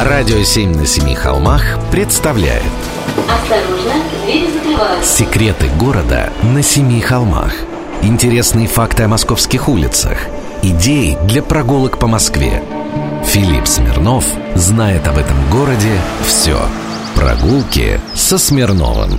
Радио «Семь на семи холмах» представляет. Осторожно, двери закрываются. Секреты города на семи холмах. Интересные факты о московских улицах. Идеи для прогулок по Москве. Филипп Смирнов знает об этом городе все Прогулки со Смирновым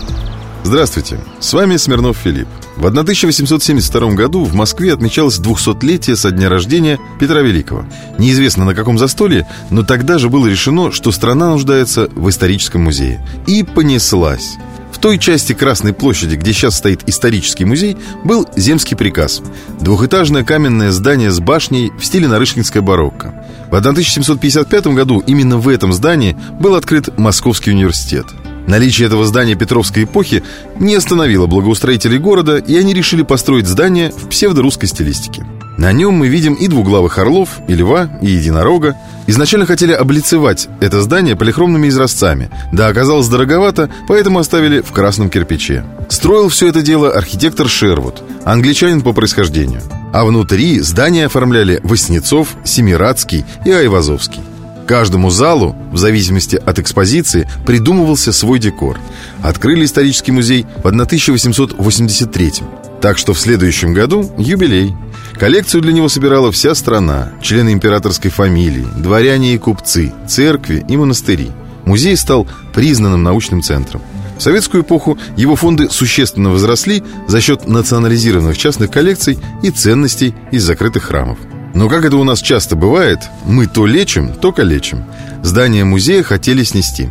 Здравствуйте, с вами Смирнов Филипп. В 1872 году в Москве отмечалось 200-летие со дня рождения Петра Великого. Неизвестно на каком застолье, но тогда же было решено, что страна нуждается в историческом музее. И понеслась. В той части Красной площади, где сейчас стоит исторический музей, был земский приказ. Двухэтажное каменное здание с башней в стиле нарышкинская барокко. В 1755 году именно в этом здании был открыт Московский университет. Наличие этого здания Петровской эпохи не остановило благоустроителей города, и они решили построить здание в псевдорусской стилистике. На нем мы видим и двуглавых орлов, и льва, и единорога. Изначально хотели облицевать это здание полихромными изразцами. Да, оказалось дороговато, поэтому оставили в красном кирпиче. Строил все это дело архитектор Шервуд, англичанин по происхождению. А внутри здание оформляли Васнецов, Семирадский и Айвазовский. Каждому залу, в зависимости от экспозиции, придумывался свой декор. Открыли исторический музей в 1883 Так что в следующем году юбилей. Коллекцию для него собирала вся страна, члены императорской фамилии, дворяне и купцы, церкви и монастыри. Музей стал признанным научным центром. В советскую эпоху его фонды существенно возросли за счет национализированных частных коллекций и ценностей из закрытых храмов. Но как это у нас часто бывает, мы то лечим, то калечим. Здание музея хотели снести.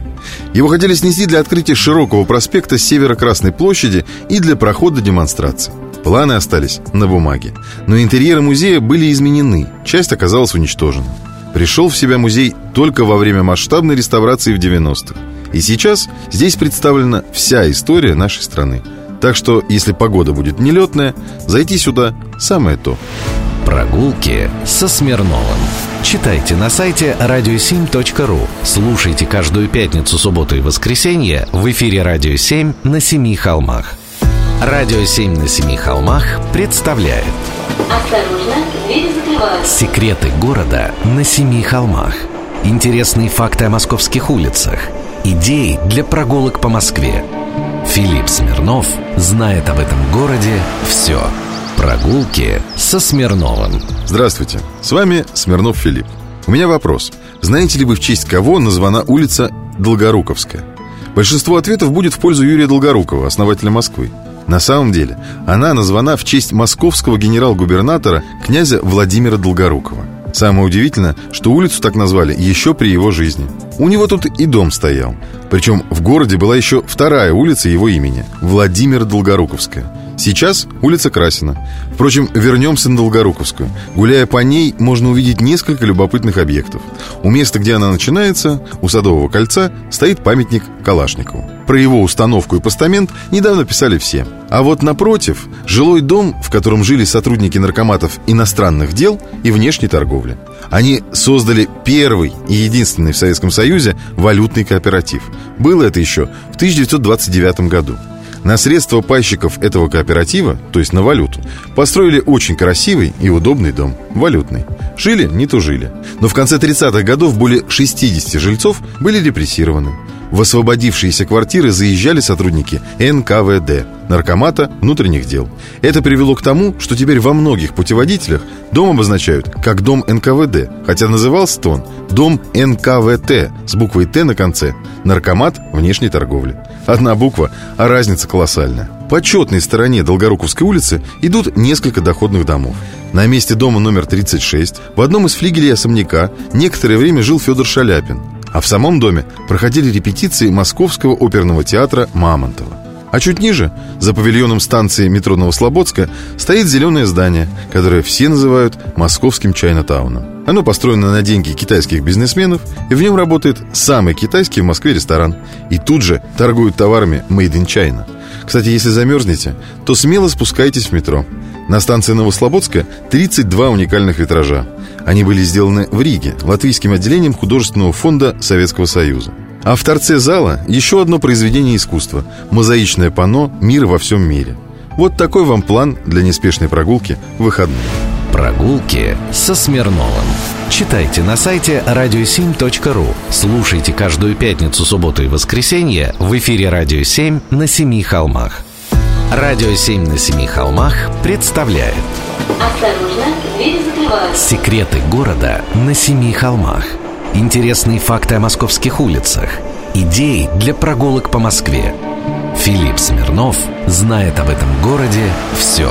Его хотели снести для открытия широкого проспекта с севера Красной площади и для прохода демонстрации. Планы остались на бумаге. Но интерьеры музея были изменены, часть оказалась уничтожена. Пришел в себя музей только во время масштабной реставрации в 90-х. И сейчас здесь представлена вся история нашей страны. Так что, если погода будет нелетная, зайти сюда самое то. Прогулки со Смирновым. Читайте на сайте radio7.ru. Слушайте каждую пятницу, субботу и воскресенье в эфире «Радио 7» на Семи холмах. «Радио 7» на Семи холмах представляет Осторожно, двери закрываются. Секреты города на Семи холмах. Интересные факты о московских улицах. Идеи для прогулок по Москве. Филипп Смирнов знает об этом городе все. Прогулки со Смирновым. Здравствуйте, с вами Смирнов Филипп. У меня вопрос. Знаете ли вы в честь кого названа улица Долгоруковская? Большинство ответов будет в пользу Юрия Долгорукова, основателя Москвы. На самом деле, она названа в честь московского генерал-губернатора князя Владимира Долгорукова. Самое удивительное, что улицу так назвали еще при его жизни. У него тут и дом стоял. Причем в городе была еще вторая улица его имени – Владимир Долгоруковская. Сейчас улица Красина. Впрочем, вернемся на Долгоруковскую. Гуляя по ней, можно увидеть несколько любопытных объектов. У места, где она начинается, у Садового кольца, стоит памятник Калашникову. Про его установку и постамент недавно писали все. А вот напротив – жилой дом, в котором жили сотрудники наркоматов иностранных дел и внешней торговли. Они создали первый и единственный в Советском Союзе валютный кооператив. Было это еще в 1929 году. На средства пайщиков этого кооператива, то есть на валюту, построили очень красивый и удобный дом, валютный. Жили, не тужили. Но в конце 30-х годов более 60 жильцов были репрессированы. В освободившиеся квартиры заезжали сотрудники НКВД, Наркомата внутренних дел. Это привело к тому, что теперь во многих путеводителях дом обозначают как дом НКВД, хотя назывался он дом НКВТ с буквой Т на конце, наркомат внешней торговли. Одна буква, а разница колоссальная. По четной стороне Долгоруковской улицы идут несколько доходных домов. На месте дома номер 36 в одном из флигелей особняка некоторое время жил Федор Шаляпин. А в самом доме проходили репетиции Московского оперного театра «Мамонтова». А чуть ниже, за павильоном станции метро Новослободска, стоит зеленое здание, которое все называют московским Чайна-тауном. Оно построено на деньги китайских бизнесменов, и в нем работает самый китайский в Москве ресторан. И тут же торгуют товарами Made in China. Кстати, если замерзнете, то смело спускайтесь в метро. На станции Новослободска 32 уникальных витража. Они были сделаны в Риге, латвийским отделением художественного фонда Советского Союза. А в торце зала еще одно произведение искусства – мозаичное панно «Мир во всем мире». Вот такой вам план для неспешной прогулки в выходные. Прогулки со Смирновым. Читайте на сайте radio7.ru. Слушайте каждую пятницу, субботу и воскресенье в эфире «Радио 7» на Семи холмах. «Радио 7» на Семи холмах представляет Осторожно, двери закрываются. Секреты города на Семи холмах. Интересные факты о московских улицах. Идеи для прогулок по Москве. Филипп Смирнов знает об этом городе все.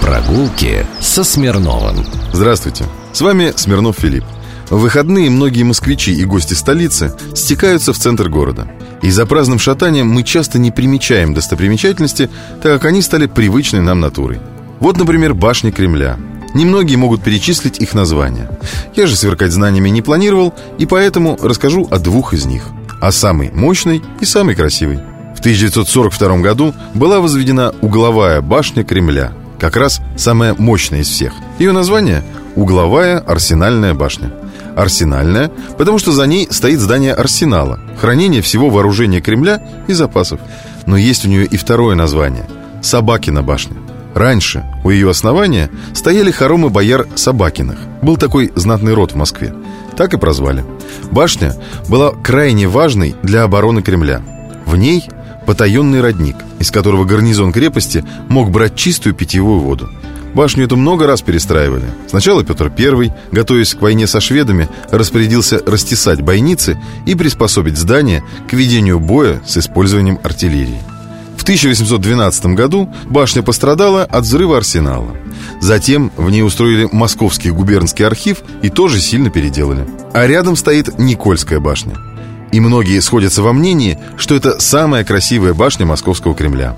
Прогулки со Смирновым. Здравствуйте, с вами Смирнов Филипп. В выходные многие москвичи и гости столицы стекаются в центр города. И за праздным шатанием мы часто не примечаем достопримечательности, так как они стали привычной нам натурой. Вот, например, башни Кремля. Немногие могут перечислить их названия. Я же сверкать знаниями не планировал, и поэтому расскажу о двух из них. О самой мощной и самой красивой. В 1942 году была возведена угловая башня Кремля, как раз самая мощная из всех. Ее название – угловая арсенальная башня. Арсенальная, потому что за ней стоит здание арсенала, хранение всего вооружения Кремля и запасов. Но есть у нее и второе название – Собакина башня. Раньше у ее основания стояли хоромы бояр Собакиных. Был такой знатный род в Москве. Так и прозвали. Башня была крайне важной для обороны Кремля. В ней потаенный родник, из которого гарнизон крепости мог брать чистую питьевую воду. Башню эту много раз перестраивали. Сначала Петр I, готовясь к войне со шведами, распорядился растесать бойницы и приспособить здание к ведению боя с использованием артиллерии. В 1812 году башня пострадала от взрыва арсенала. Затем в ней устроили Московский губернский архив и тоже сильно переделали. А рядом стоит Никольская башня. И многие сходятся во мнении, что это самая красивая башня Московского Кремля.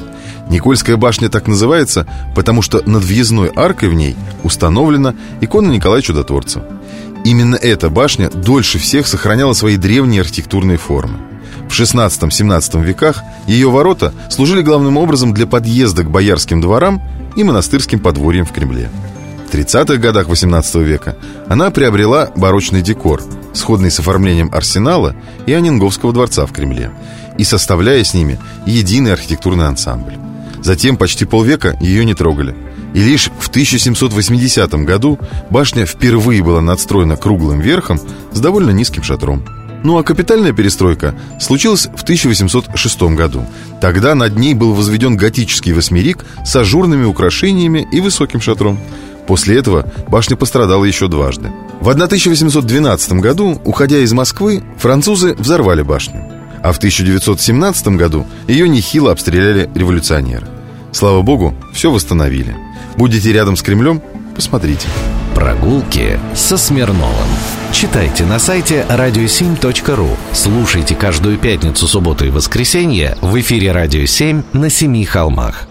Никольская башня так называется, потому что над въездной аркой в ней установлена икона Николая Чудотворца. Именно эта башня дольше всех сохраняла свои древние архитектурные формы. В 16-17 веках ее ворота служили главным образом для подъезда к боярским дворам и монастырским подворьям в Кремле. В 30-х годах 18 века она приобрела барочный декор, сходный с оформлением арсенала и Анинговского дворца в Кремле, и составляя с ними единый архитектурный ансамбль. Затем почти полвека ее не трогали. И лишь в 1780 году башня впервые была надстроена круглым верхом с довольно низким шатром. Ну а капитальная перестройка случилась в 1806 году. Тогда над ней был возведен готический восьмерик с ажурными украшениями и высоким шатром. После этого башня пострадала еще дважды. В 1812 году, уходя из Москвы, французы взорвали башню. А в 1917 году ее нехило обстреляли революционеры. Слава богу, все восстановили. Будете рядом с Кремлем? Посмотрите. Прогулки со Смирновым. Читайте на сайте radio7.ru. Слушайте каждую пятницу, субботу и воскресенье в эфире «Радио 7» на Семи холмах.